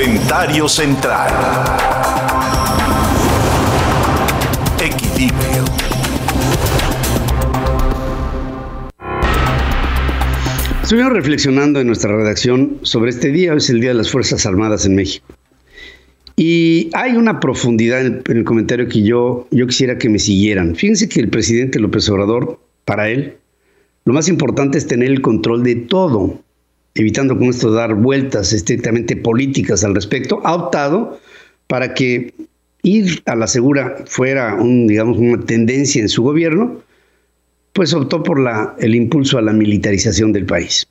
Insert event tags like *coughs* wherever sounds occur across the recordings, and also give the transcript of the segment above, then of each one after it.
Comentario central. Equilibrio. Estuvimos reflexionando en nuestra redacción sobre este día, hoy es el Día de las Fuerzas Armadas en México. Y hay una profundidad en el, comentario que yo, yo quisiera que me siguieran. Fíjense que el presidente López Obrador, para él, lo más importante es tener el control de todo, evitando con esto dar vueltas estrictamente políticas al respecto, ha optado para que ir a la segura fuera un, digamos, una tendencia en su gobierno, pues optó por el impulso a la militarización del país.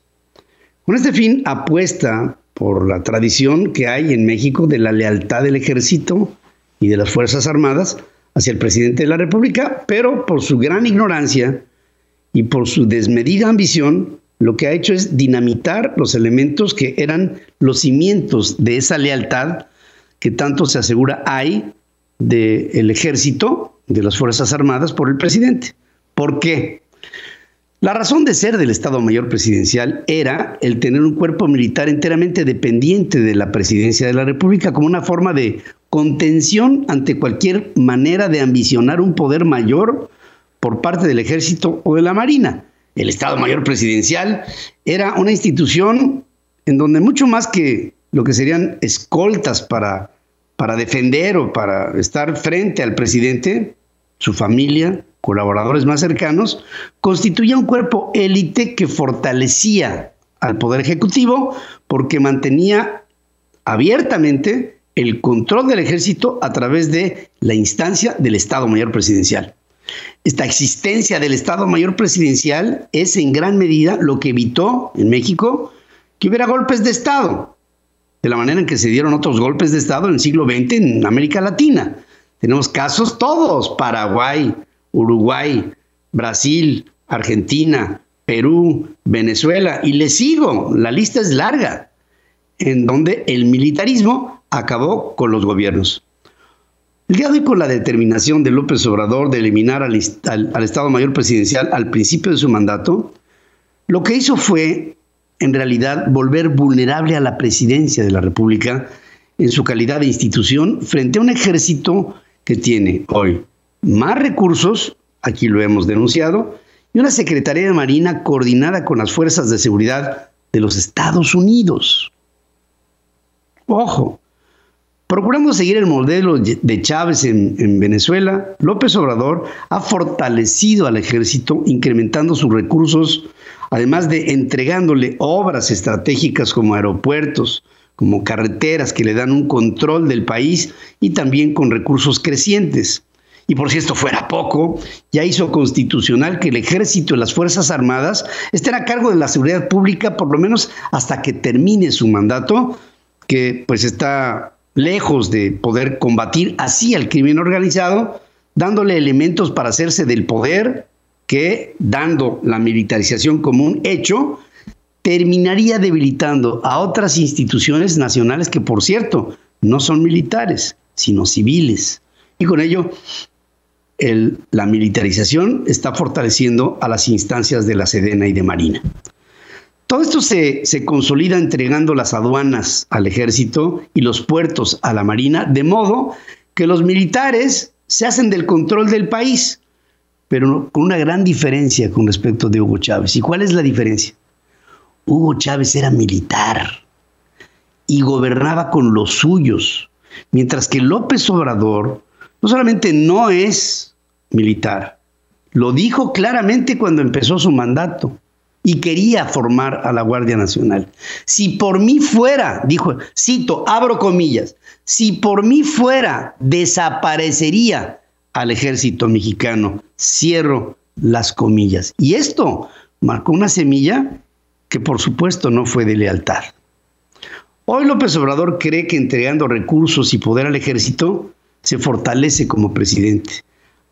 Con este fin apuesta por la tradición que hay en México de la lealtad del ejército y de las Fuerzas Armadas hacia el presidente de la República, pero por su gran ignorancia y por su desmedida ambición, lo que ha hecho es dinamitar los elementos que eran los cimientos de esa lealtad que tanto se asegura hay del ejército, de las Fuerzas Armadas, por el presidente. ¿Por qué? La razón de ser del Estado Mayor Presidencial era el tener un cuerpo militar enteramente dependiente de la presidencia de la República como una forma de contención ante cualquier manera de ambicionar un poder mayor por parte del ejército o de la marina. El Estado Mayor Presidencial era una institución en donde mucho más que lo que serían escoltas para, para defender o para estar frente al presidente, su familia, colaboradores más cercanos, constituía un cuerpo élite que fortalecía al Poder Ejecutivo porque mantenía abiertamente el control del ejército a través de la instancia del Estado Mayor Presidencial. Esta existencia del Estado Mayor Presidencial es en gran medida lo que evitó en México que hubiera golpes de Estado, de la manera en que se dieron otros golpes de Estado en el siglo XX en América Latina. Tenemos casos todos, Paraguay, Uruguay, Brasil, Argentina, Perú, Venezuela, y le sigo, la lista es larga, en donde el militarismo acabó con los gobiernos. El día de hoy, con la determinación de López Obrador de eliminar al, al, Estado Mayor Presidencial al principio de su mandato, lo que hizo fue, en realidad, volver vulnerable a la presidencia de la República en su calidad de institución frente a un ejército que tiene hoy más recursos, aquí lo hemos denunciado, y una Secretaría de Marina coordinada con las fuerzas de seguridad de los Estados Unidos. Ojo, procurando seguir el modelo de Chávez en, en, Venezuela, López Obrador ha fortalecido al ejército, incrementando sus recursos, además de entregándole obras estratégicas como aeropuertos, como carreteras que le dan un control del país y también con recursos crecientes. Y por si esto fuera poco, ya hizo constitucional que el ejército y las Fuerzas Armadas estén a cargo de la seguridad pública por lo menos hasta que termine su mandato, que pues está lejos de poder combatir así al crimen organizado, dándole elementos para hacerse del poder que, dando la militarización como un hecho, terminaría debilitando a otras instituciones nacionales que, por cierto, no son militares, sino civiles. Y con ello la militarización está fortaleciendo a las instancias de la Sedena y de Marina. Todo esto se, se, consolida entregando las aduanas al ejército y los puertos a la Marina, de modo que los militares se hacen del control del país, pero con una gran diferencia con respecto de Hugo Chávez. ¿Y cuál es la diferencia? Hugo Chávez era militar y gobernaba con los suyos, mientras que López Obrador no solamente no es militar. Lo dijo claramente cuando empezó su mandato y quería formar a la Guardia Nacional. Si por mí fuera, dijo, cito, abro comillas, si por mí fuera, desaparecería al ejército mexicano. Cierro las comillas. Y esto marcó una semilla que por supuesto no fue de lealtad. Hoy López Obrador cree que entregando recursos y poder al ejército se fortalece como presidente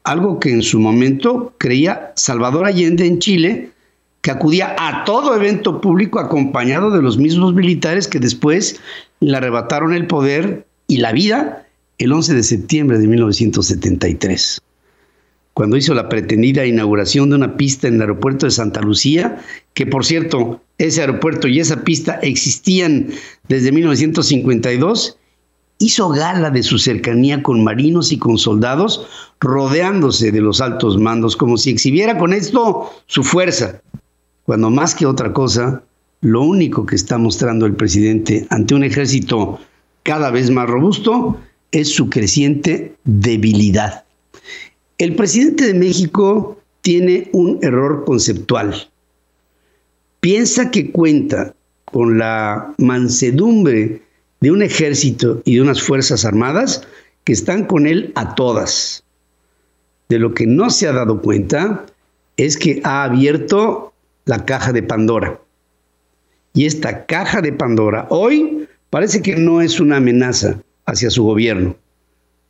algo que en su momento creía Salvador Allende en Chile, que acudía a todo evento público acompañado de los mismos militares que después le arrebataron el poder y la vida el 11 de septiembre de 1973 cuando hizo la pretendida inauguración de una pista en el aeropuerto de Santa Lucía, que por cierto, ese aeropuerto y esa pista existían desde 1952, hizo gala de su cercanía con marinos y con soldados, rodeándose de los altos mandos, como si exhibiera con esto su fuerza, cuando más que otra cosa, lo único que está mostrando el presidente ante un ejército cada vez más robusto es su creciente debilidad. El presidente de México tiene un error conceptual. Piensa que cuenta con la mansedumbre de un ejército y de unas fuerzas armadas que están con él a todas. De lo que no se ha dado cuenta es que ha abierto la caja de Pandora. Y esta caja de Pandora hoy parece que no es una amenaza hacia su gobierno,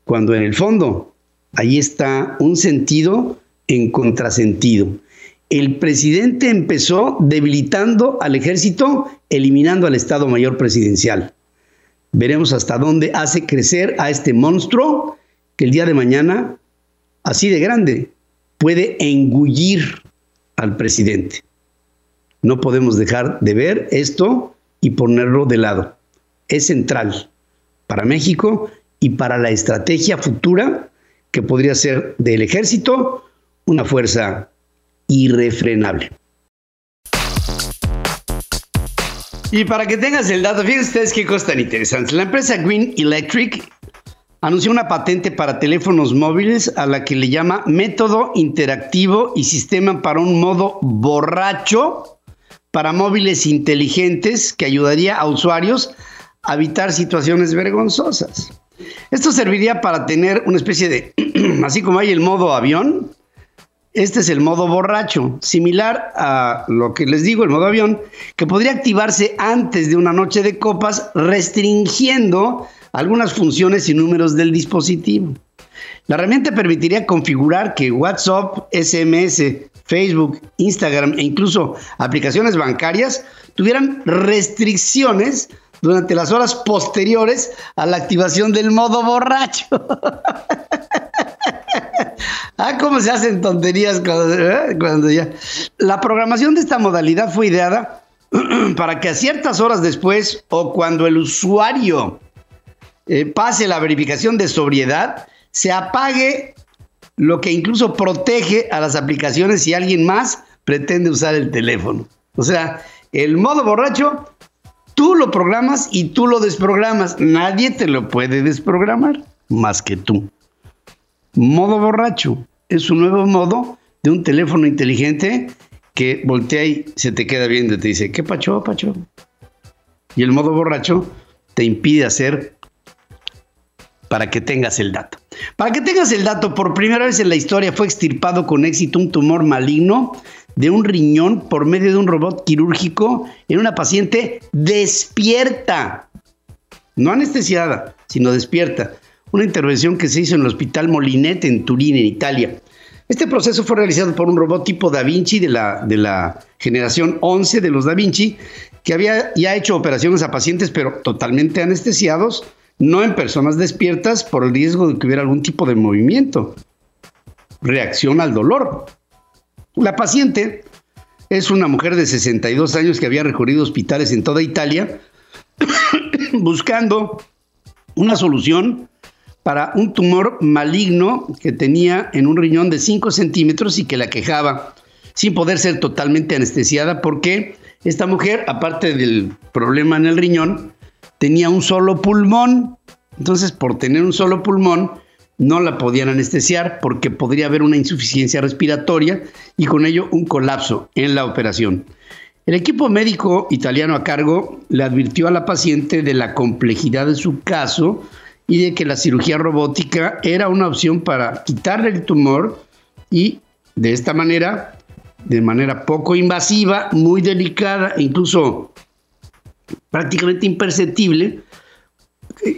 cuando en el fondo ahí está un sentido en contrasentido. El presidente empezó debilitando al ejército, eliminando al Estado Mayor Presidencial. Veremos hasta dónde hace crecer a este monstruo que el día de mañana, así de grande, puede engullir al presidente. No podemos dejar de ver esto y ponerlo de lado. Es central para México y para la estrategia futura que podría ser del ejército una fuerza irrefrenable. Y para que tengas el dato, fíjense ustedes qué cosa tan interesante. La empresa Green Electric anunció una patente para teléfonos móviles a la que le llama método interactivo y sistema para un modo borracho para móviles inteligentes que ayudaría a usuarios a evitar situaciones vergonzosas. Esto serviría para tener una especie de, *clears throat* así como hay el modo avión, este es el modo borracho, similar a lo que les digo, el modo avión, que podría activarse antes de una noche de copas, restringiendo algunas funciones y números del dispositivo. La herramienta permitiría configurar que WhatsApp, SMS, Facebook, Instagram e incluso aplicaciones bancarias tuvieran restricciones durante las horas posteriores a la activación del modo borracho. *laughs* ah, cómo se hacen tonterías ¿eh? cuando, ya. La programación de esta modalidad fue ideada *clears throat* para que a ciertas horas después o cuando el usuario eh, pase la verificación de sobriedad, se apague lo que incluso protege a las aplicaciones si alguien más pretende usar el teléfono. O sea, el modo borracho Tú lo programas y tú lo desprogramas. Nadie te lo puede desprogramar más que tú. Modo borracho es un nuevo modo de un teléfono inteligente que voltea y se te queda viendo y te dice, ¿qué pacho, pacho? Y el modo borracho te impide hacer para que tengas el dato. Para que tengas el dato, por primera vez en la historia fue extirpado con éxito un tumor maligno de un riñón por medio de un robot quirúrgico en una paciente despierta, no anestesiada, sino despierta. Una intervención que se hizo en el Hospital Molinete en Turín, en Italia. Este proceso fue realizado por un robot tipo Da Vinci de la, de la generación 11 de los Da Vinci, que había ya hecho operaciones a pacientes, pero totalmente anestesiados, no en personas despiertas por el riesgo de que hubiera algún tipo de movimiento, reacción al dolor. La paciente es una mujer de 62 años que había recorrido hospitales en toda Italia *coughs* buscando una solución para un tumor maligno que tenía en un riñón de 5 centímetros y que la quejaba sin poder ser totalmente anestesiada porque esta mujer, aparte del problema en el riñón, tenía un solo pulmón. Entonces, por tener un solo pulmón, no la podían anestesiar porque podría haber una insuficiencia respiratoria y con ello un colapso en la operación. El equipo médico italiano a cargo le advirtió a la paciente de la complejidad de su caso y de que la cirugía robótica era una opción para quitarle el tumor y de esta manera, de manera poco invasiva, muy delicada, incluso prácticamente imperceptible,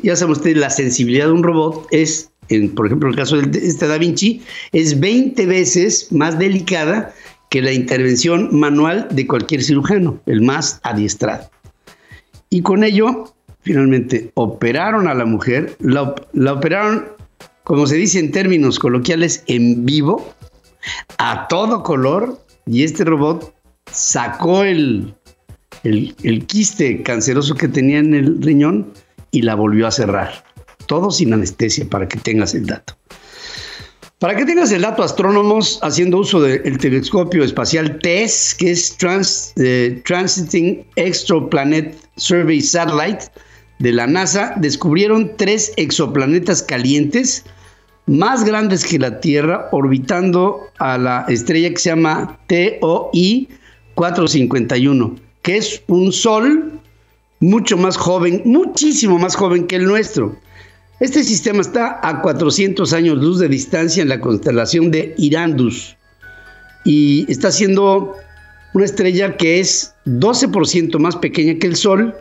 ya saben ustedes, la sensibilidad de un robot es por ejemplo, el caso de este Da Vinci, es 20 veces más delicada que la intervención manual de cualquier cirujano, el más adiestrado. Y con ello, finalmente, operaron a la mujer, la, la operaron, como se dice en términos coloquiales, en vivo, a todo color, y este robot sacó el, el, el quiste canceroso que tenía en el riñón y la volvió a cerrar. Todo sin anestesia para que tengas el dato. Para que tengas el dato, astrónomos haciendo uso del telescopio espacial TESS, que es Trans, eh, Transiting Exoplanet Survey Satellite de la NASA, descubrieron tres exoplanetas calientes más grandes que la Tierra orbitando a la estrella que se llama TOI 451, que es un sol mucho más joven, muchísimo más joven que el nuestro. Este sistema está a 400 años luz de distancia en la constelación de Irandus y está siendo una estrella que es 12% más pequeña que el Sol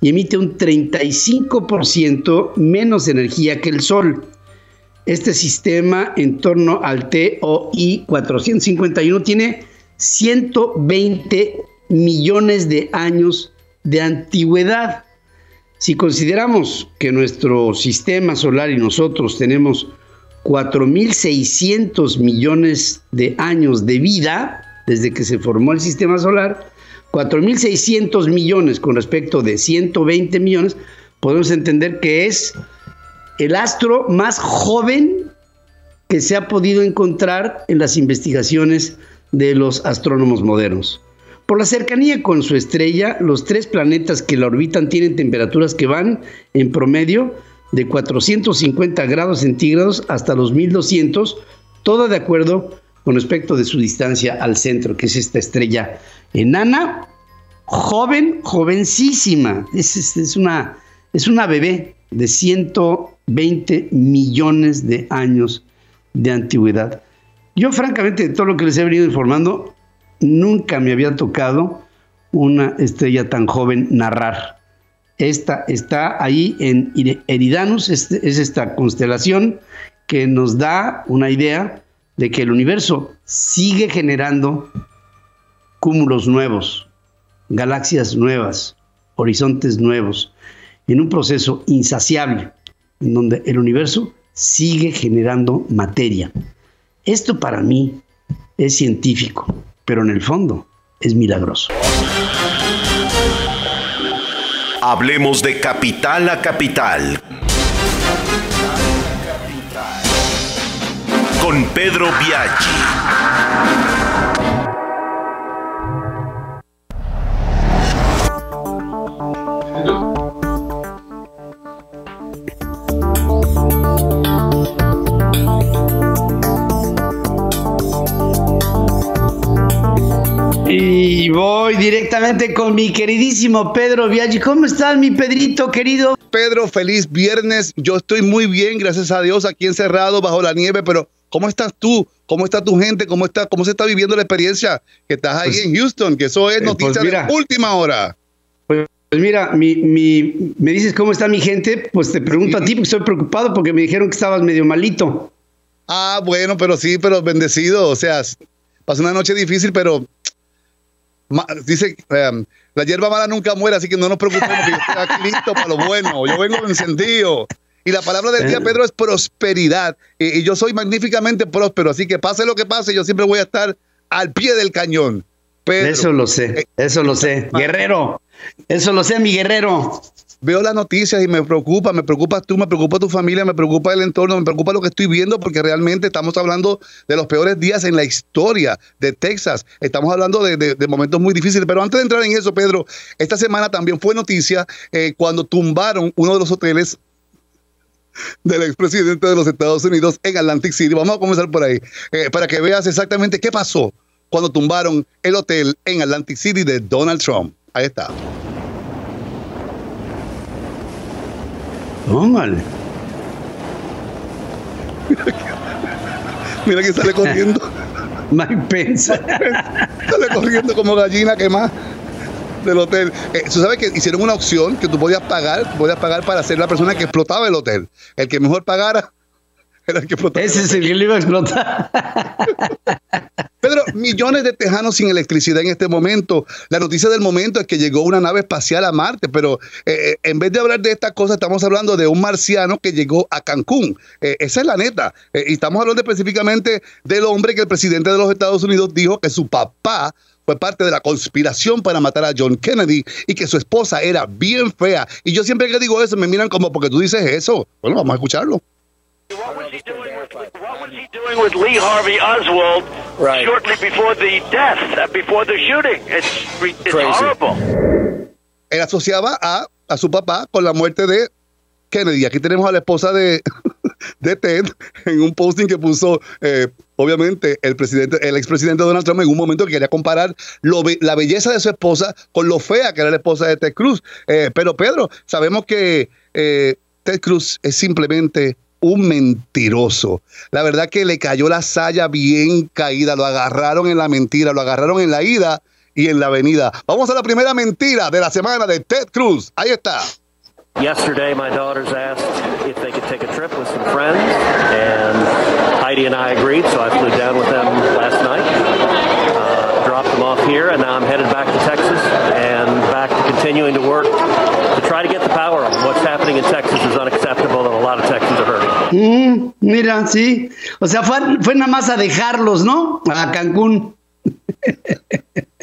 y emite un 35% menos energía que el Sol. Este sistema en torno al TOI 451 tiene 120 millones de años de antigüedad. Si consideramos que nuestro sistema solar y nosotros tenemos 4.600 millones de años de vida desde que se formó el sistema solar, 4.600 millones con respecto de 120 millones, podemos entender que es el astro más joven que se ha podido encontrar en las investigaciones de los astrónomos modernos. Por la cercanía con su estrella, los tres planetas que la orbitan tienen temperaturas que van en promedio de 450 grados centígrados hasta los 1200, todo de acuerdo con respecto de su distancia al centro, que es esta estrella enana, joven, jovencísima. Es, una, es una bebé de 120 millones de años de antigüedad. Yo, francamente, de todo lo que les he venido informando, nunca me había tocado una estrella tan joven narrar. Esta está ahí en Eridanus, es, es esta constelación que nos da una idea de que el universo sigue generando cúmulos nuevos, galaxias nuevas, horizontes nuevos, en un proceso insaciable, en donde el universo sigue generando materia. Esto para mí es científico pero en el fondo es milagroso. Hablemos de capital a capital. Con Pedro Biaggi. Directamente con mi queridísimo Pedro Viaggi. ¿Cómo estás, mi Pedrito querido? Pedro, feliz viernes. Yo estoy muy bien, gracias a Dios, aquí encerrado bajo la nieve, pero ¿cómo estás tú? ¿Cómo está tu gente? ¿Cómo, está, cómo se está viviendo la experiencia que estás ahí pues, en Houston? Que eso es eh, pues noticia de última hora. Pues, mira, mi, me dices cómo está mi gente, pues te pregunto a ti porque estoy preocupado porque me dijeron que estabas medio malito. Ah, bueno, pero sí, pero bendecido. O sea, pasó una noche difícil, pero dice, em, la hierba mala nunca muere, así que no nos preocupemos, que yo estoy aquí listo para lo bueno, yo vengo encendido. Y la palabra del día, eh. Pedro, es prosperidad. Y, yo soy magníficamente próspero, así que pase lo que pase, yo siempre voy a estar al pie del cañón. eso lo sé, eh, eso lo sé. Guerrero, eso lo sé, mi guerrero veo las noticias y me preocupa, me preocupas tú, me preocupa tu familia, me preocupa el entorno, me preocupa lo que estoy viendo porque realmente estamos hablando de los peores días en la historia de Texas. Estamos hablando de, momentos muy difíciles. Pero antes de entrar en eso, Pedro, esta semana también fue noticia eh, cuando tumbaron uno de los hoteles del expresidente de los Estados Unidos en Atlantic City. Vamos a comenzar por ahí, eh, para que veas exactamente qué pasó cuando tumbaron el hotel en Atlantic City de Donald Trump. Ahí está. Póngale. Mira que sale corriendo. *laughs* Mike Pence. *laughs* sale corriendo como gallina que más del hotel. Eh, tú sabes que hicieron una opción que tú podías pagar, podías pagar para ser la persona que explotaba el hotel. El que mejor pagara ese es el que le iba a explotar. *laughs* Pedro, millones de tejanos sin electricidad en este momento. La noticia del momento es que llegó una nave espacial a Marte, pero eh, eh, en vez de hablar de esta cosa, estamos hablando de un marciano que llegó a Cancún. Eh, esa es la neta. y estamos hablando específicamente del hombre que el presidente de los Estados Unidos dijo que su papá fue parte de la conspiración para matar a John Kennedy y que su esposa era bien fea. Y yo siempre que digo eso me miran como porque tú dices eso. Bueno, vamos a escucharlo. What was he doing with, what was he doing with Lee Harvey Oswald Right. shortly before the death, uh, before the shooting? It's, re- it's Crazy. horrible. Él asociaba a, a su papá con la muerte de Kennedy. Aquí tenemos a la esposa de, *laughs* de Ted en un posting que puso, eh, obviamente, el presidente, el expresidente Donald Trump en un momento que quería comparar lo be- la belleza de su esposa con lo fea que era la esposa de Ted Cruz. Eh, pero Pedro, sabemos que eh, Ted Cruz es simplemente un mentiroso. La verdad que le cayó la saya bien caída, lo agarraron en la mentira, lo agarraron en la ida y en la venida. Vamos a la primera mentira de la semana de Ted Cruz. Ahí está. Yesterday, my daughters asked if they could take a trip with some friends, and Heidi and I agreed, so I flew down with them last night, uh, dropped them off here, and now I'm headed back to Texas and back to continuing to work to try to get the power on. What's happening in Texas is unacceptable, and a lot of hurting. Mm, mira, sí. O sea, fue, fue nada más a dejarlos, ¿no? A Cancún. *laughs*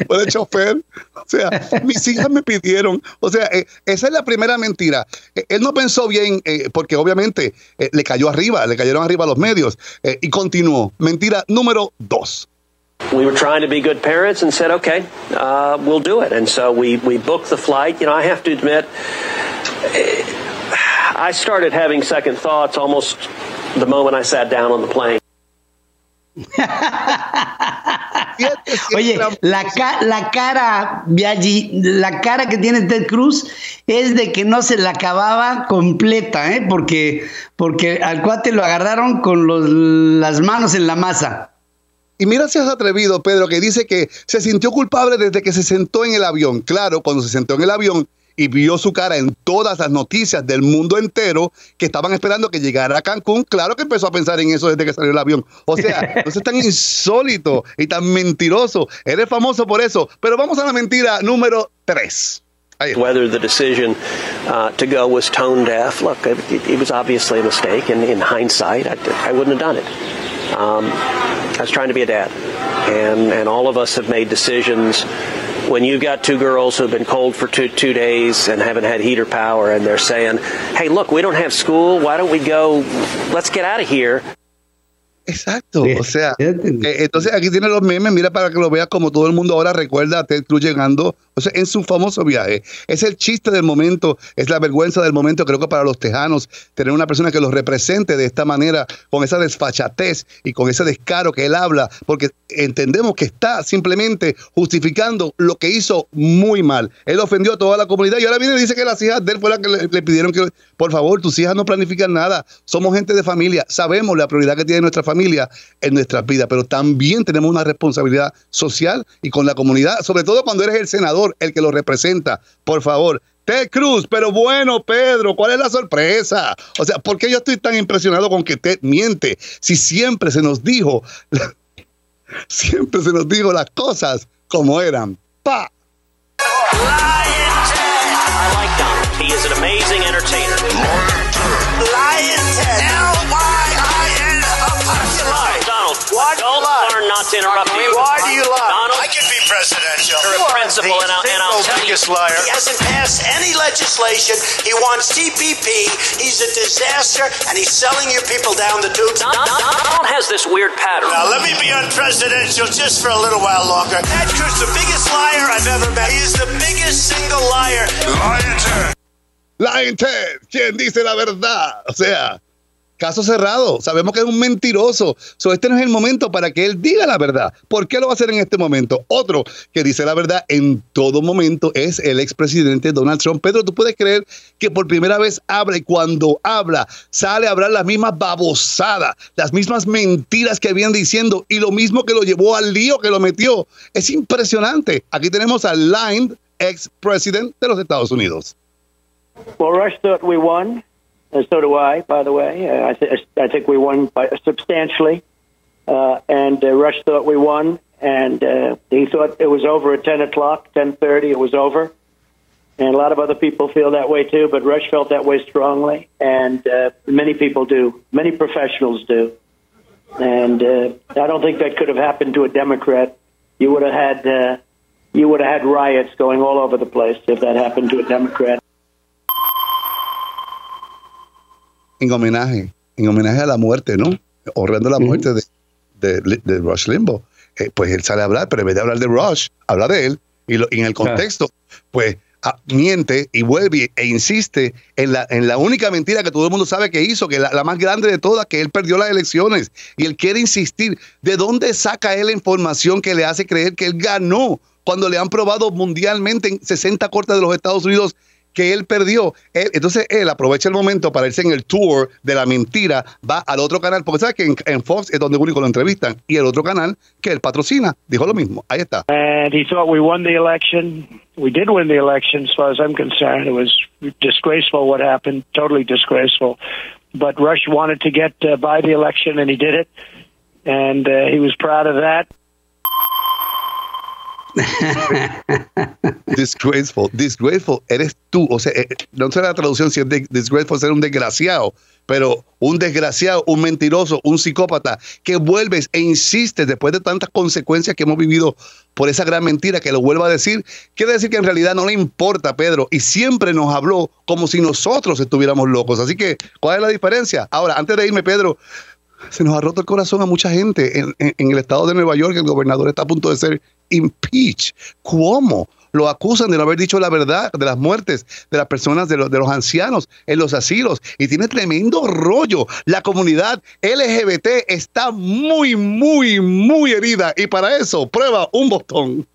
Fue de chofer. O sea, mis hijas me pidieron. O sea, eh, esa es la primera mentira. Eh, él no pensó bien, eh, porque obviamente eh, le cayó arriba, le cayeron arriba los medios. eh, y continuó. Mentira número dos. we were trying to be good parents and said, okay, uh, we'll do it. And so we, we booked the flight. You know, I have to admit, eh, I started having second thoughts almost the moment I sat down on the plane. *laughs* Oye, la, ca- la cara, Biaggi, la cara que tiene Ted Cruz es de que no se la acababa completa, ¿eh? Porque, porque al cuate lo agarraron con los- las manos en la masa. Y mira si es atrevido, Pedro, que dice que se sintió culpable desde que se sentó en el avión. Claro, cuando se sentó en el avión y vio su cara en todas las noticias del mundo entero que estaban esperando que llegara a Cancún, claro que empezó a pensar en eso desde que salió el avión. O sea, *laughs* no es tan insólito y tan mentiroso. Eres famoso por eso. Pero vamos a la mentira número tres. Ahí está. Whether the decision uh, to go was tone deaf, look, it, it was obviously a mistake, and in hindsight, I, I wouldn't have done it. Um, I was trying to be a dad, and and all of us have made decisions. When you've got two girls who've been cold for two two days and haven't had heater power, and they're saying, "Hey, look, we don't have school. Why don't we go? Let's get out of here." Exacto, o sea, eh, entonces aquí tiene los memes, mira para que lo veas como todo el mundo ahora recuerda a Ted Cruz llegando, o sea, en su famoso viaje. Es el chiste del momento, es la vergüenza del momento, creo que para los tejanos, tener una persona que los represente de esta manera, con esa desfachatez y con ese descaro que él habla, porque entendemos que está simplemente justificando lo que hizo muy mal. Él ofendió a toda la comunidad y ahora viene y dice que las hijas de él fue la que le, le pidieron que, por favor, tus hijas no planifican nada, somos gente de familia, sabemos la prioridad que tiene nuestra familia en nuestras vidas, pero también tenemos una responsabilidad social y con la comunidad, sobre todo cuando eres el senador, el que lo representa. Por favor, Ted Cruz, pero bueno, Pedro, ¿cuál es la sorpresa? O sea, ¿por qué yo estoy tan impresionado con que Ted miente? Si siempre se nos dijo, *laughs* siempre se nos dijo las cosas como eran. ¡Pa! I like Donald. He is an amazing entertainer. Lion Ted. L-Y-I-N. Donald, Why do you lie? learn not to interrupt you. Why do you lie? Donald, I can be presidential. You're a principal, and I'll- and I'll tell you- liar. He hasn't passed any legislation. He wants TPP. He's a disaster, and he's selling your people down the tubes. Don- Don- Donald has this weird pattern. Now let me be unpresidential just for a little while longer. Ted Cruz, the biggest liar I've ever met. He is the biggest single liar. Lion Ted. Lion Ted, ¿quién dice la verdad? O sea, caso cerrado. Sabemos que es un mentiroso. So, este no es el momento para que él diga la verdad. ¿Por qué lo va a hacer en este momento? Otro que dice la verdad en todo momento es el expresidente Donald Trump. Pedro, ¿tú puedes creer que por primera vez habla y cuando habla sale a hablar las mismas babosadas, las mismas mentiras que habían diciendo y lo mismo que lo llevó al lío que lo metió? Es impresionante. Aquí tenemos al Line, ex-presidente de los Estados Unidos. Well, we won, and so do I. By the way, uh, I, th- I think we won by substantially, uh, and uh, Rush thought we won, and uh, he thought it was over at ten o'clock, ten thirty. It was over, and a lot of other people feel that way too. But Rush felt that way strongly, and uh, many people do. Many professionals do, and uh, I don't think that could have happened to a Democrat. You would have had uh, you would have had riots going all over the place if that happened to a Democrat. En homenaje, en homenaje a la muerte, ¿no? Honrando la muerte de, de, de Rush Limbaugh. Eh, pues él sale a hablar, pero en vez de hablar de Rush, habla de él. Y, lo- y en el contexto, pues ah, miente y vuelve e insiste en la, en la única mentira que todo el mundo sabe que hizo, que la, la más grande de todas, que él perdió las elecciones. Y él quiere insistir. ¿De dónde saca él la información que le hace creer que él ganó cuando le han probado mundialmente en 60 cortes de los Estados Unidos que él perdió. Él- entonces él aprovecha el momento para irse en el tour de la mentira, va al otro canal, porque sabes que en, en Fox es donde único lo entrevistan, y el otro canal que él patrocina, dijo lo mismo. Ahí está. and he thought we won the election. We did win the election, as far as I'm concerned. It was disgraceful what happened, totally disgraceful. But Rush wanted to get uh, by the election, and he did it, and uh, he was proud of that. *laughs* Disgraceful, disgraceful, eres tú. O sea, eh, no sé la traducción si es de- disgraceful ser un desgraciado, pero un desgraciado, un mentiroso, un psicópata, que vuelves e insistes después de tantas consecuencias que hemos vivido por esa gran mentira que lo vuelva a decir, quiere decir que en realidad no le importa, Pedro, y siempre nos habló como si nosotros estuviéramos locos. Así que, ¿cuál es la diferencia? Ahora, antes de irme, Pedro, se nos ha roto el corazón a mucha gente. En, en- el estado de Nueva York, el gobernador está a punto de ser impeach. ¿Cómo? Lo acusan de no haber dicho la verdad de las muertes de las personas, de de los ancianos en los asilos. Y tiene tremendo rollo. La comunidad LGBT está muy, muy, muy herida. Y para eso, prueba un botón.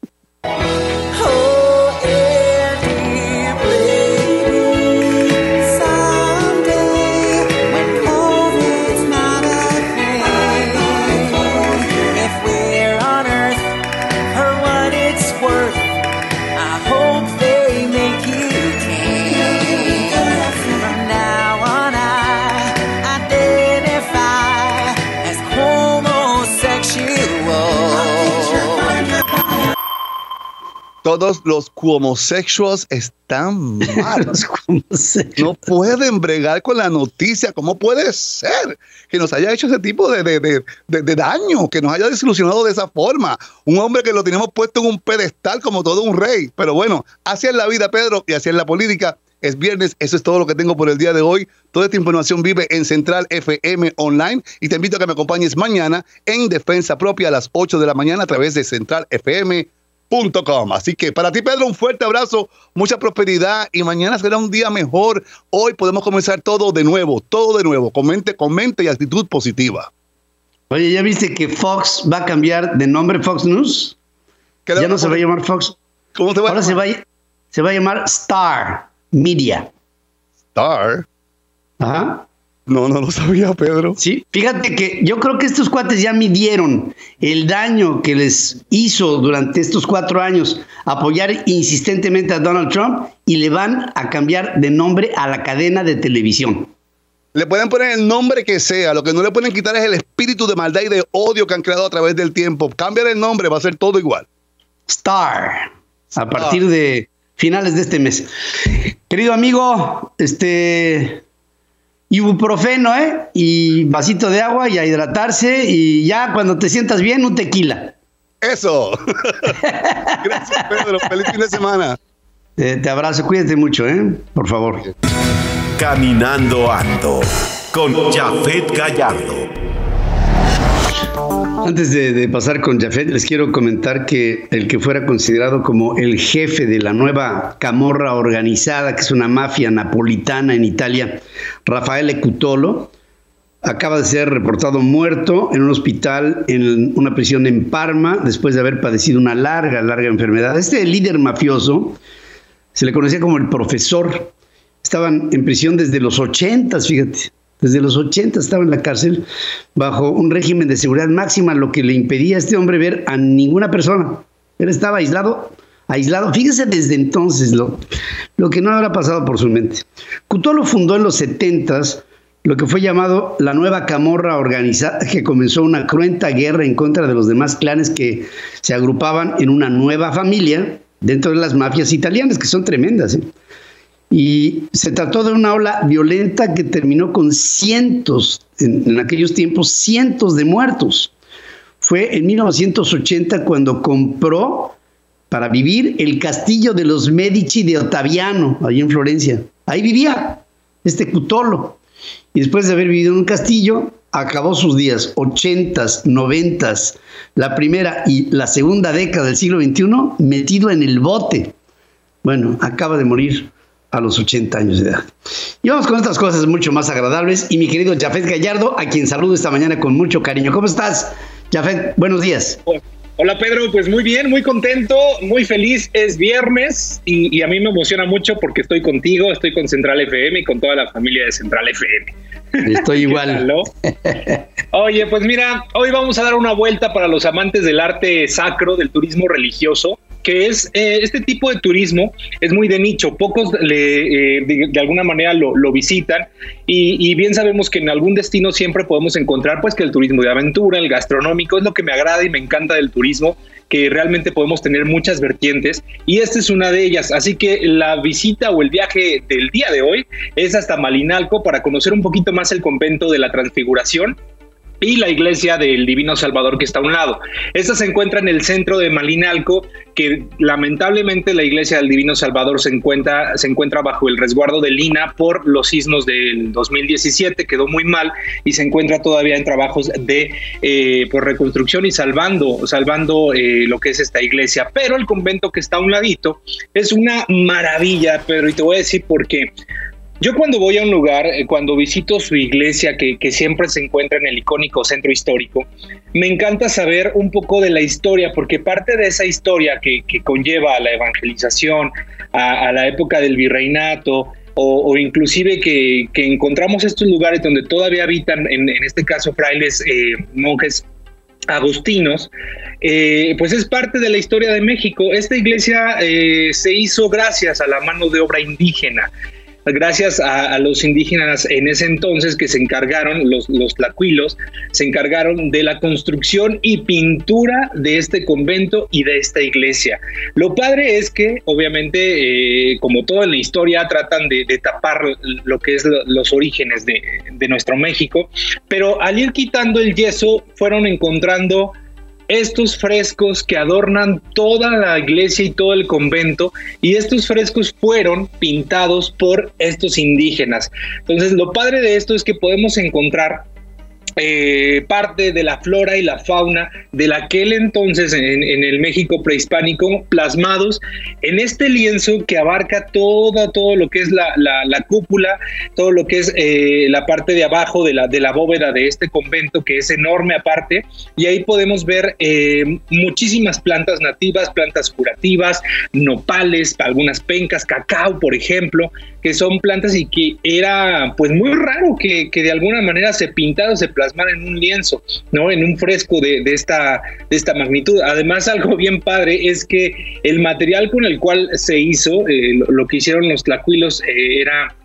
Todos los homosexuals están mal. *laughs* No pueden bregar con la noticia. ¿Cómo puede ser que nos haya hecho ese tipo de, de- de- de- daño, que nos haya desilusionado de esa forma? Un hombre que lo teníamos puesto en un pedestal como todo un rey. Pero bueno, así es la vida, Pedro, y así es la política. Es viernes, eso es todo lo que tengo por el día de hoy. Toda esta información vive en Central FM Online y te invito a que me acompañes mañana en Defensa Propia a las 8 de la mañana a través de Así que para ti, Pedro, un fuerte abrazo, mucha prosperidad y mañana será un día mejor. Hoy podemos comenzar todo de nuevo, todo de nuevo, con mente, con mente y actitud positiva. Oye, ¿ya viste que Fox va a cambiar de nombre Fox News? ¿Qué Ya no se va a llamar Fox. ¿Cómo te va a Ahora se va, a- se va a llamar Star Media. Star? Ajá. No, no lo sabía, Pedro. Sí, fíjate que yo creo que estos cuates ya midieron el daño que les hizo durante estos cuatro años apoyar insistentemente a Donald Trump y le van a cambiar de nombre a la cadena de televisión. Le pueden poner el nombre que sea, lo que no le pueden quitar es el espíritu de maldad y de odio que han creado a través del tiempo. Cambiar el nombre, va a ser todo igual. Star, a partir de finales de este mes. Querido amigo, este ibuprofeno, ¿eh? Y vasito de agua y a hidratarse y ya cuando te sientas bien, un tequila. Eso. *laughs* Gracias, Pedro. Feliz fin de semana. Eh, te abrazo, cuídate mucho, ¿eh? Por favor. Caminando ando con Jafet Gallardo. Antes de, pasar con Jafet, les quiero comentar que el que fuera considerado como el jefe de la nueva camorra organizada, que es una mafia napolitana en Italia, Rafael Cutolo, acaba de ser reportado muerto en un hospital en una prisión en Parma después de haber padecido una larga, larga enfermedad. Este líder mafioso se le conocía como el profesor. Estaban en prisión desde los ochentas, fíjate. Desde los 80 estaba en la cárcel bajo un régimen de seguridad máxima, lo que le impedía a este hombre ver a ninguna persona. Él estaba aislado, aislado. Fíjese desde entonces lo, lo que no habrá pasado por su mente. Cutolo fundó en los 70 lo que fue llamado la nueva camorra organizada, que comenzó una cruenta guerra en contra de los demás clanes que se agrupaban en una nueva familia dentro de las mafias italianas, que son tremendas. ¿eh? Y se trató de una ola violenta que terminó con cientos, en, aquellos tiempos, cientos de muertos. Fue en 1980 cuando compró para vivir el castillo de los Medici de Ottaviano, ahí en Florencia. Ahí vivía este Cutolo. Y después de haber vivido en un castillo, acabó sus días, ochentas, noventas, la primera y la segunda década del siglo XXI, metido en el bote. Bueno, acaba de morir a los 80 años de edad. Y vamos con otras cosas mucho más agradables. Y mi querido Jafet Gallardo, a quien saludo esta mañana con mucho cariño. ¿Cómo estás, Jafet? Buenos días. Hola Pedro, pues muy bien, muy contento, muy feliz. Es viernes y, a mí me emociona mucho porque estoy contigo, estoy con Central FM y con toda la familia de Central FM. Estoy *laughs* igual. Oye, pues mira, hoy vamos a dar una vuelta para los amantes del arte sacro, del turismo religioso que es eh, este tipo de turismo es muy de nicho, pocos le, eh, de, alguna manera lo, visitan y, bien sabemos que en algún destino siempre podemos encontrar pues que el turismo de aventura, el gastronómico es lo que me agrada y me encanta del turismo, que realmente podemos tener muchas vertientes y esta es una de ellas, así que la visita o el viaje del día de hoy es hasta Malinalco para conocer un poquito más el convento de la Transfiguración y la iglesia del Divino Salvador que está a un lado. Esta se encuentra en el centro de Malinalco, que lamentablemente la iglesia del Divino Salvador se encuentra, se encuentra bajo el resguardo de Lina por los sismos del 2017, quedó muy mal y se encuentra todavía en trabajos de eh, por reconstrucción y salvando, salvando eh, lo que es esta iglesia. Pero el convento que está a un ladito es una maravilla, Pedro, y te voy a decir por qué. Yo cuando voy a un lugar, eh, cuando visito su iglesia, que, siempre se encuentra en el icónico centro histórico, me encanta saber un poco de la historia, porque parte de esa historia que, conlleva a la evangelización, a, la época del virreinato, o, inclusive que, encontramos estos lugares donde todavía habitan, en, este caso, frailes, eh, monjes agustinos, eh, pues es parte de la historia de México. Esta iglesia se hizo gracias a la mano de obra indígena gracias a, los indígenas en ese entonces que se encargaron, los, los se encargaron de la construcción y pintura de este convento y de esta iglesia. Lo padre es que, obviamente, eh, como toda la historia, tratan de, tapar lo que es los orígenes de nuestro México, pero al ir quitando el yeso, fueron encontrando estos frescos que adornan toda la iglesia y todo el convento y estos frescos fueron pintados por estos indígenas. Entonces lo padre de esto es que podemos encontrar eh, parte de la flora y la fauna de aquel entonces en, el México prehispánico plasmados en este lienzo que abarca todo, todo lo que es la, cúpula, todo lo que es eh, la parte de abajo de la, de la bóveda de este convento que es enorme aparte. Y ahí podemos ver eh, muchísimas plantas nativas, plantas curativas, nopales, algunas pencas, cacao por ejemplo, que son plantas y que era pues muy raro que, de alguna manera se pintara se plasmara en un lienzo, ¿no? En un fresco de, esta, de esta magnitud. Además, algo *laughs* bien padre es que el material con el cual se hizo, eh, lo, que hicieron los tlacuilos eh, era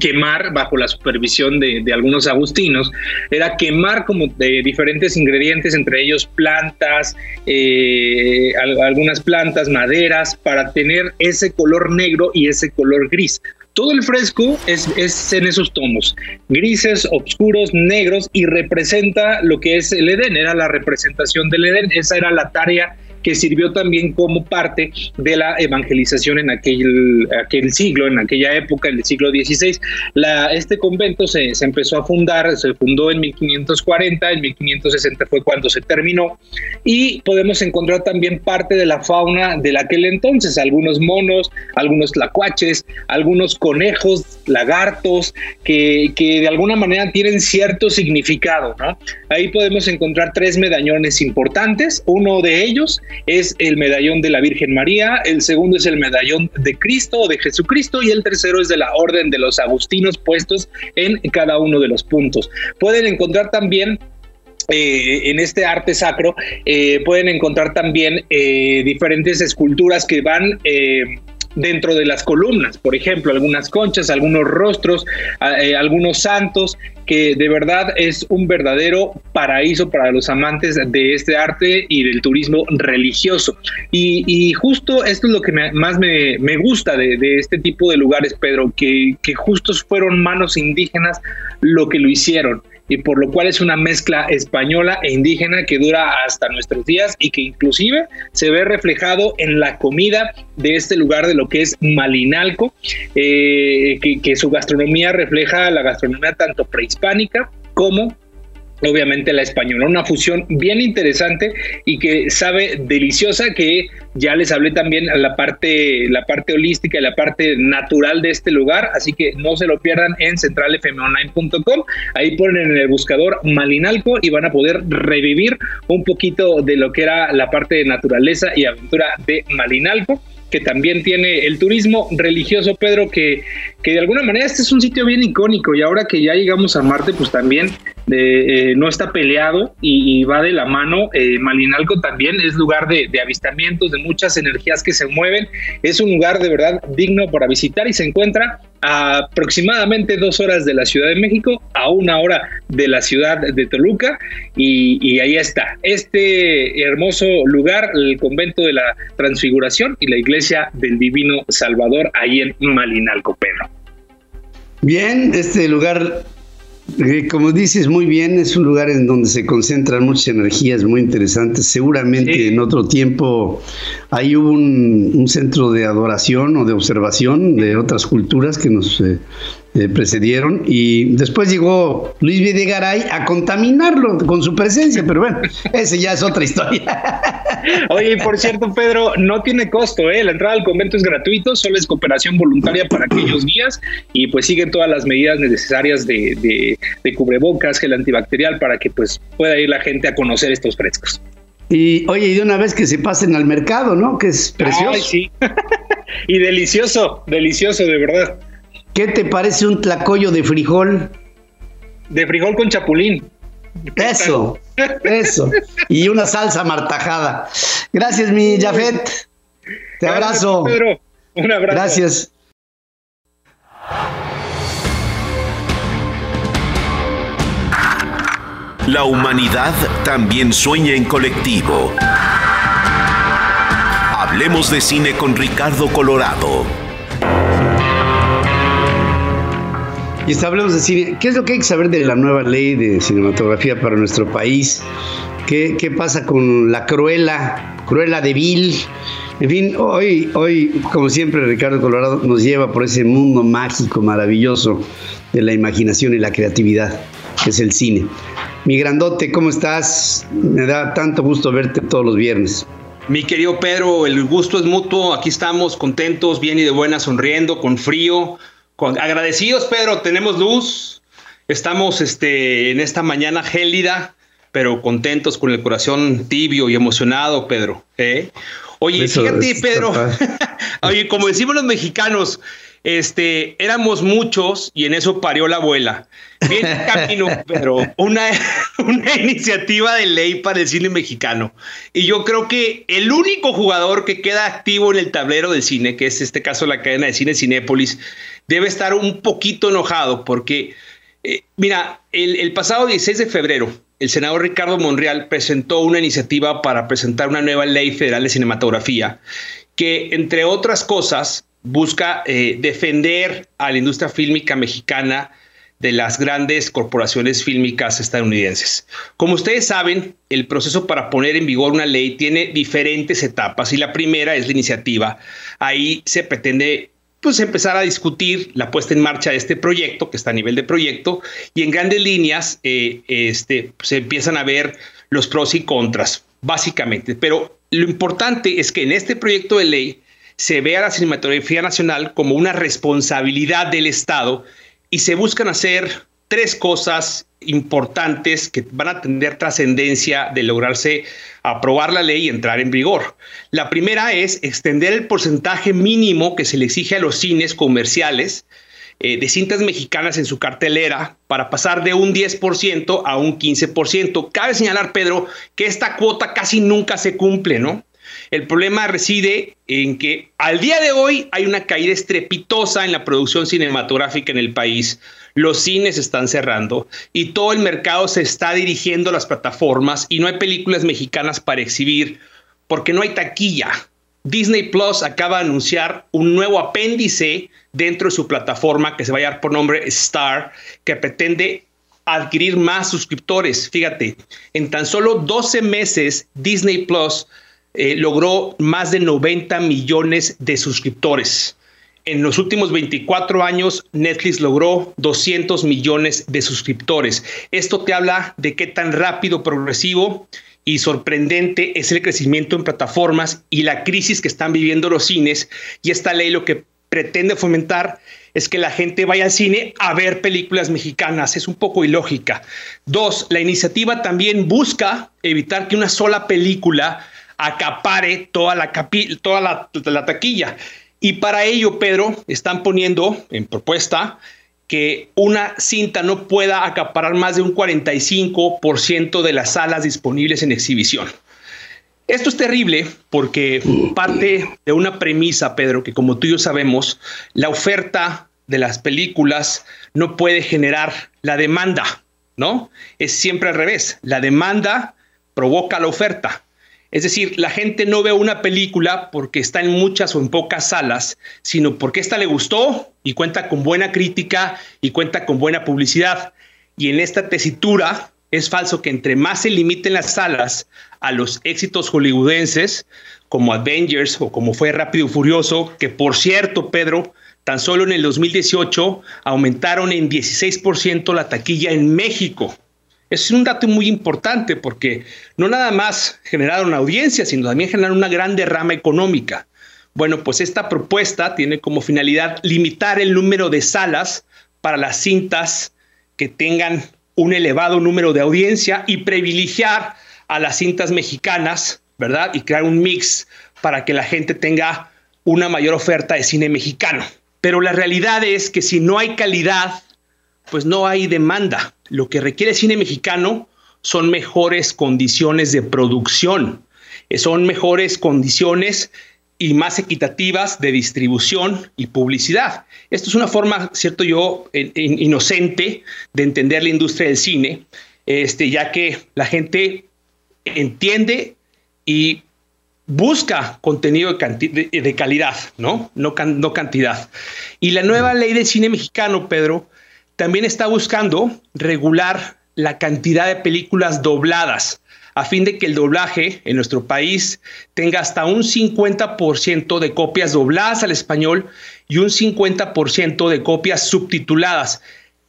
quemar bajo la supervisión de, algunos agustinos, era quemar como de diferentes ingredientes, entre ellos plantas, eh, algunas plantas, maderas, para tener ese color negro y ese color gris. Todo el fresco es, es, en esos tonos, grises, oscuros, negros, y representa lo que es el Edén, era la representación del Edén, esa era la tarea que sirvió también como parte de la evangelización en aquel, aquel siglo, en aquella época, en el siglo XVI. La, este convento se, se, empezó a fundar, se fundó en 1540, en 1560 fue cuando se terminó, y podemos encontrar también parte de la fauna de aquel entonces, algunos monos, algunos tlacuaches, algunos conejos, lagartos, que, que de alguna manera tienen cierto significado, ¿no? Ahí podemos encontrar tres medallones importantes, uno de ellos es el medallón de la Virgen María, el segundo es el medallón de Cristo o de Jesucristo y el tercero es de la Orden de los Agustinos puestos en cada uno de los puntos. Pueden encontrar también eh, en este arte sacro eh, pueden encontrar también eh, diferentes esculturas que van dentro de las columnas, por ejemplo, algunas conchas, algunos rostros, eh, algunos santos, que de verdad es un verdadero paraíso para los amantes de este arte y del turismo religioso. Y, justo esto es lo que más me, gusta de, este tipo de lugares, Pedro, que, que justo fueron manos indígenas lo que lo hicieron y por lo cual es una mezcla española e indígena que dura hasta nuestros días y que inclusive se ve reflejado en la comida de este lugar de lo que es Malinalco, eh, que, que su gastronomía refleja la gastronomía tanto prehispánica como obviamente la española, una fusión bien interesante y que sabe deliciosa que ya les hablé también la parte la parte holística y la parte natural de este lugar, así que no se lo pierdan en centralfmonline.com. Ahí ponen en el buscador Malinalco y van a poder revivir un poquito de lo que era la parte de naturaleza y aventura de Malinalco que también tiene el turismo religioso, Pedro, que, que de alguna manera este es un sitio bien icónico. Y ahora que ya llegamos a Marte, pues también eh, no está peleado y, va de la mano. Eh, Malinalco también es lugar de, avistamientos, de muchas energías que se mueven. Es un lugar de verdad digno para visitar y se encuentra a aproximadamente dos horas de la Ciudad de México, a una hora de la ciudad de Toluca y, y ahí está. Este hermoso lugar, el convento de la Transfiguración y la iglesia del Divino Salvador, ahí en Malinalco, Pedro. Bien, este lugar como dices muy bien, es un lugar en donde se concentran muchas energías muy interesantes. Seguramente en otro tiempo ahí hubo un, centro de adoración o de observación de otras culturas que nos eh, eh, precedieron y después llegó Luis Videgaray a contaminarlo con su presencia, pero bueno, *laughs* ese ya es otra historia. Oye, por cierto, Pedro, no tiene costo, ¿eh? La entrada al convento es gratuito, solo es cooperación voluntaria para aquellos guías y pues siguen todas las medidas necesarias de, de, cubrebocas, gel antibacterial para que pues pueda ir la gente a conocer estos frescos. Y oye, y de una vez que se pasen al mercado, ¿no? Que es precioso. Ay, sí. *laughs* y delicioso, delicioso, de verdad. ¿Qué te parece un tlacoyo de frijol? De frijol con chapulín. Eso, eso. Y una salsa martajada. Gracias, mi Jafet. Te abrazo. Pedro. Un abrazo. Gracias. La humanidad también sueña en colectivo. Hablemos de cine con Ricardo Colorado. Y hablemos de cine. ¿Qué es lo que hay que saber de la nueva ley de cinematografía para nuestro país? ¿Qué, qué pasa con la Cruela, Cruela de? En fin, hoy, hoy, como siempre, Ricardo Colorado nos lleva por ese mundo mágico, maravilloso de la imaginación y la creatividad, que es el cine. Mi grandote, ¿cómo estás? Me da tanto gusto verte todos los viernes. Mi querido Pedro, el gusto es mutuo. Aquí estamos contentos, bien y de buena, sonriendo, con frío, agradecidos, Pedro, tenemos luz. Estamos este, en esta mañana gélida, pero contentos con el corazón tibio y emocionado, Pedro. ¿eh? Oye, fíjate, Pedro. *laughs* Oye, como decimos los mexicanos, este, éramos muchos y en eso parió la abuela. Bien camino, *laughs* pero una, una iniciativa de ley para el cine mexicano. Y yo creo que el único jugador que queda activo en el tablero del cine, que es este caso la cadena de cine Cinépolis, debe estar un poquito enojado porque, eh, mira, el, pasado 16 de febrero, el senador Ricardo Monreal presentó una iniciativa para presentar una nueva ley federal de cinematografía que, entre otras cosas, busca eh, defender a la industria fílmica mexicana de las grandes corporaciones fílmicas estadounidenses. Como ustedes saben, el proceso para poner en vigor una ley tiene diferentes etapas y la primera es la iniciativa. Ahí se pretende pues empezar a discutir la puesta en marcha de este proyecto, que está a nivel de proyecto, y en grandes líneas eh, este, se empiezan a ver los pros y contras, básicamente. Pero lo importante es que en este proyecto de ley se vea la cinematografía nacional como una responsabilidad del Estado y se buscan hacer tres cosas importantes que van a tener trascendencia de lograrse aprobar la ley y entrar en vigor. La primera es extender el porcentaje mínimo que se le exige a los cines comerciales eh, de cintas mexicanas en su cartelera para pasar de un 10% a un 15%. Cabe señalar, Pedro, que esta cuota casi nunca se cumple, ¿no? El problema reside en que al día de hoy hay una caída estrepitosa en la producción cinematográfica en el país. Los cines están cerrando y todo el mercado se está dirigiendo a las plataformas y no hay películas mexicanas para exhibir porque no hay taquilla. Disney Plus acaba de anunciar un nuevo apéndice dentro de su plataforma que se va a llamar por nombre Star, que pretende adquirir más suscriptores. Fíjate, en tan solo 12 meses Disney Plus eh, logró más de 90 millones de suscriptores. En los últimos 24 años, Netflix logró 200 millones de suscriptores. Esto te habla de qué tan rápido, progresivo y sorprendente es el crecimiento en plataformas y la crisis que están viviendo los cines. Y esta ley lo que pretende fomentar es que la gente vaya al cine a ver películas mexicanas. Es un poco ilógica. Dos, la iniciativa también busca evitar que una sola película acapare toda la, toda la, taquilla. Y para ello, Pedro, están poniendo en propuesta que una cinta no pueda acaparar más de un 45% de las salas disponibles en exhibición. Esto es terrible porque parte de una premisa, Pedro, que como tú y yo sabemos, la oferta de las películas no puede generar la demanda, ¿no? Es siempre al revés. La demanda provoca la oferta. Es decir, la gente no ve una película porque está en muchas o en pocas salas, sino porque esta le gustó y cuenta con buena crítica y cuenta con buena publicidad. Y en esta tesitura es falso que entre más se limiten las salas a los éxitos hollywoodenses, como Avengers o como fue Rápido y Furioso, que por cierto, Pedro, tan solo en el 2018 aumentaron en 16% la taquilla en México. Es un dato muy importante porque no nada más generaron audiencia, sino también generaron una gran derrama económica. Bueno, pues esta propuesta tiene como finalidad limitar el número de salas para las cintas que tengan un elevado número de audiencia y privilegiar a las cintas mexicanas, ¿verdad? Y crear un mix para que la gente tenga una mayor oferta de cine mexicano. Pero la realidad es que si no hay calidad, pues no hay demanda. Lo que requiere el cine mexicano son mejores condiciones de producción, eh, son mejores condiciones y más equitativas de distribución y publicidad. Esto es una forma, cierto yo, inocente de entender la industria del cine, este, ya que la gente entiende y busca contenido de, calidad, ¿no? No, no cantidad. Y la nueva ley del cine mexicano, Pedro, también está buscando regular la cantidad de películas dobladas a fin de que el doblaje en nuestro país tenga hasta un 50% de copias dobladas al español y un 50% de copias subtituladas.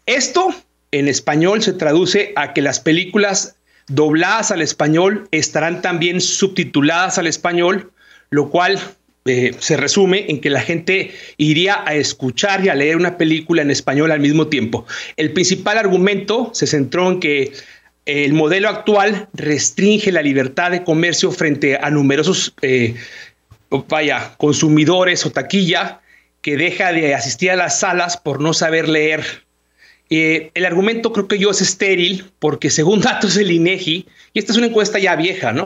Esto en español se traduce a que las películas dobladas al español estarán también subtituladas al español, lo cual eh, se resume en que la gente iría a escuchar y a leer una película en español al mismo tiempo. El principal argumento se centró en que el modelo actual restringe la libertad de comercio frente a numerosos eh, vaya, consumidores o taquilla que deja de asistir a las salas por no saber leer. Eh, el argumento creo que yo es estéril porque según *laughs* datos del INEGI, y esta es una encuesta ya vieja, ¿no?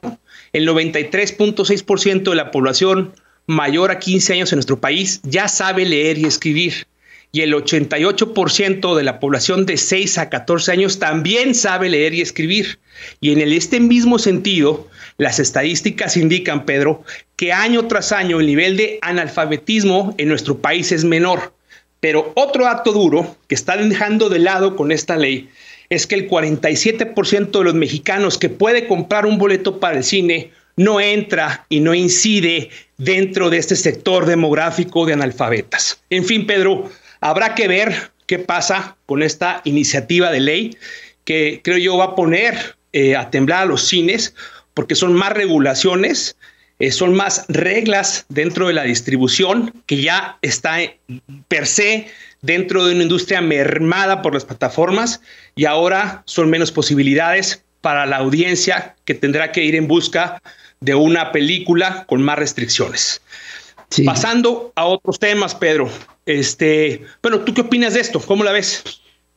El 93.6% de la población mayor a 15 años en nuestro país ya sabe leer y escribir. Y el 88% de la población de 6 a 14 años también sabe leer y escribir. Y en este mismo sentido, las estadísticas indican, Pedro, que año tras año el nivel de analfabetismo en nuestro país es menor. Pero otro acto duro que están dejando de lado con esta ley es que el 47% de los mexicanos que puede comprar un boleto para el cine no entra y no incide dentro de este sector demográfico de analfabetas. En fin, Pedro, habrá que ver qué pasa con esta iniciativa de ley que creo yo va a poner eh, a temblar a los cines porque son más regulaciones, eh, son más reglas dentro de la distribución que ya está per se dentro de una industria mermada por las plataformas y ahora son menos posibilidades para la audiencia que tendrá que ir en busca de una película con más restricciones. Pasando a otros temas, Pedro. Este, bueno, ¿tú qué opinas de esto? ¿Cómo la ves?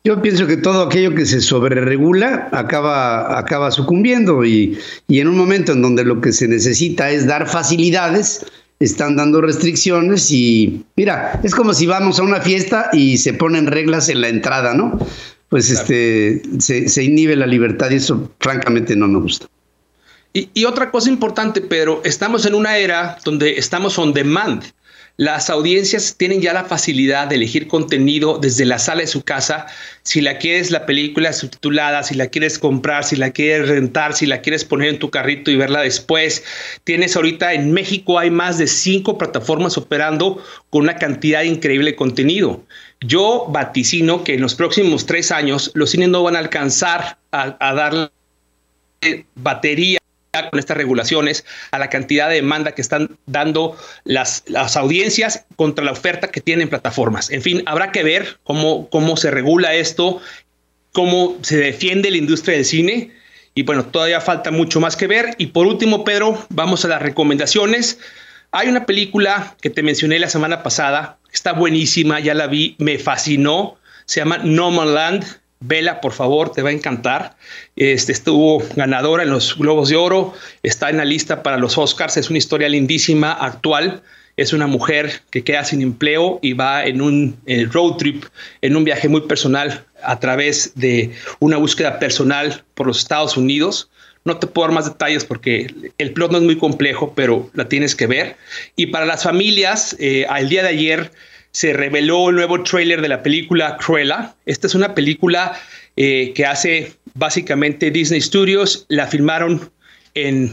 Yo pienso que todo aquello que se sobreregula acaba, acaba sucumbiendo y, y en un momento en donde lo que se necesita es dar facilidades, están dando restricciones y mira, es como si vamos a una fiesta y se ponen reglas en la entrada, ¿no? Pues este se, se inhibe la libertad y eso francamente no me gusta. Y, otra cosa importante, Pedro, estamos en una era donde estamos on demand. las audiencias tienen ya la facilidad de elegir contenido desde la sala de su casa. Si la quieres la película subtitulada, si la quieres comprar, si la quieres rentar, si la quieres poner en tu carrito y verla después. Tienes ahorita en México hay más de cinco plataformas operando con una cantidad increíble de contenido. Yo vaticino que en los próximos tres años los cines no van a alcanzar a dar batería con estas regulaciones a la cantidad de demanda que están dando las, las audiencias contra la oferta que tienen plataformas. En fin, habrá que ver cómo, cómo se regula esto, cómo se defiende la industria del cine. Y bueno, todavía falta mucho más que ver. Y por último, Pedro, vamos a las recomendaciones. Hay una película que te mencioné la semana pasada, está buenísima, ya la vi, me fascinó, se llama No Land, Vela, por favor, te va a encantar. Este estuvo ganadora en los Globos de Oro, está en la lista para los Oscars, es una historia lindísima, actual. Es una mujer que queda sin empleo y va en un road trip, en un viaje muy personal a través de una búsqueda personal por los Estados Unidos. No te puedo dar más detalles porque el plot no es muy complejo, pero la tienes que ver. Y para las familias, eh, al día de ayer se reveló el nuevo tráiler de la película Cruella. Esta es una película eh, que hace básicamente Disney Studios. La filmaron en,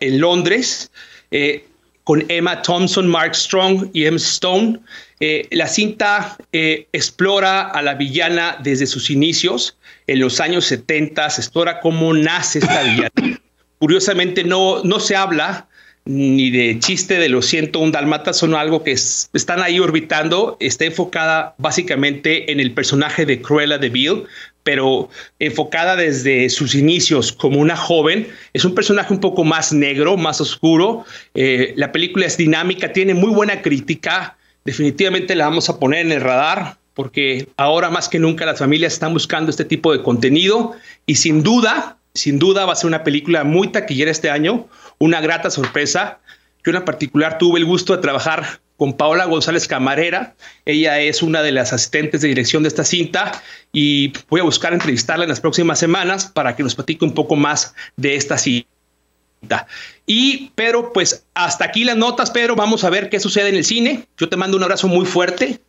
en Londres eh, con Emma Thompson, Mark Strong y Emma Stone. Eh, la cinta explora a la villana desde sus inicios. En los años 70 se explora cómo nace esta villana. Curiosamente no, no se habla ni de chiste de los 101 dalmatas son algo que están ahí orbitando, está enfocada básicamente en el personaje de Cruella de Vil, pero enfocada desde sus inicios como una joven. Es un personaje un poco más negro, más oscuro. Eh, la película es dinámica, tiene muy buena crítica. Definitivamente la vamos a poner en el radar porque ahora más que nunca las familias están buscando este tipo de contenido y sin duda, sin duda va a ser una película muy taquillera este año una grata sorpresa. Yo en particular tuve el gusto de trabajar con Paola González Camarera. Ella es una de las asistentes de dirección de esta cinta y voy a buscar entrevistarla en las próximas semanas para que nos platique un poco más de esta cinta. Y Pedro, pues hasta aquí las notas, Pedro. Vamos a ver qué sucede en el cine. Yo te mando un abrazo muy fuerte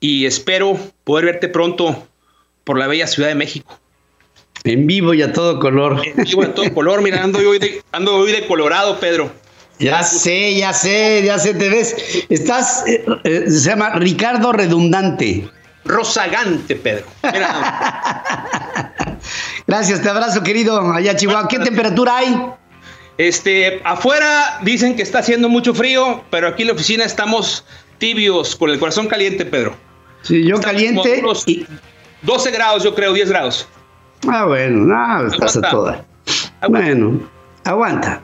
y espero poder verte pronto por la bella Ciudad de México. En vivo y a todo color. En vivo y a todo color, mira, ando hoy de, ando hoy de Colorado, Pedro. Ya sé, ya sé, ya sé, te ves. Estás, eh, eh, se llama Ricardo Redundante. Rozagante, Pedro. *laughs* Gracias, te abrazo, querido. Allá, Chihuahua. ¿Qué temperatura hay? Este, afuera dicen que está haciendo mucho frío, pero aquí en la oficina estamos tibios, con el corazón caliente, Pedro. Sí, yo caliente. y... 12 grados, yo creo, 10 grados. Ah, bueno, no, estás a toda. Bueno, aguanta.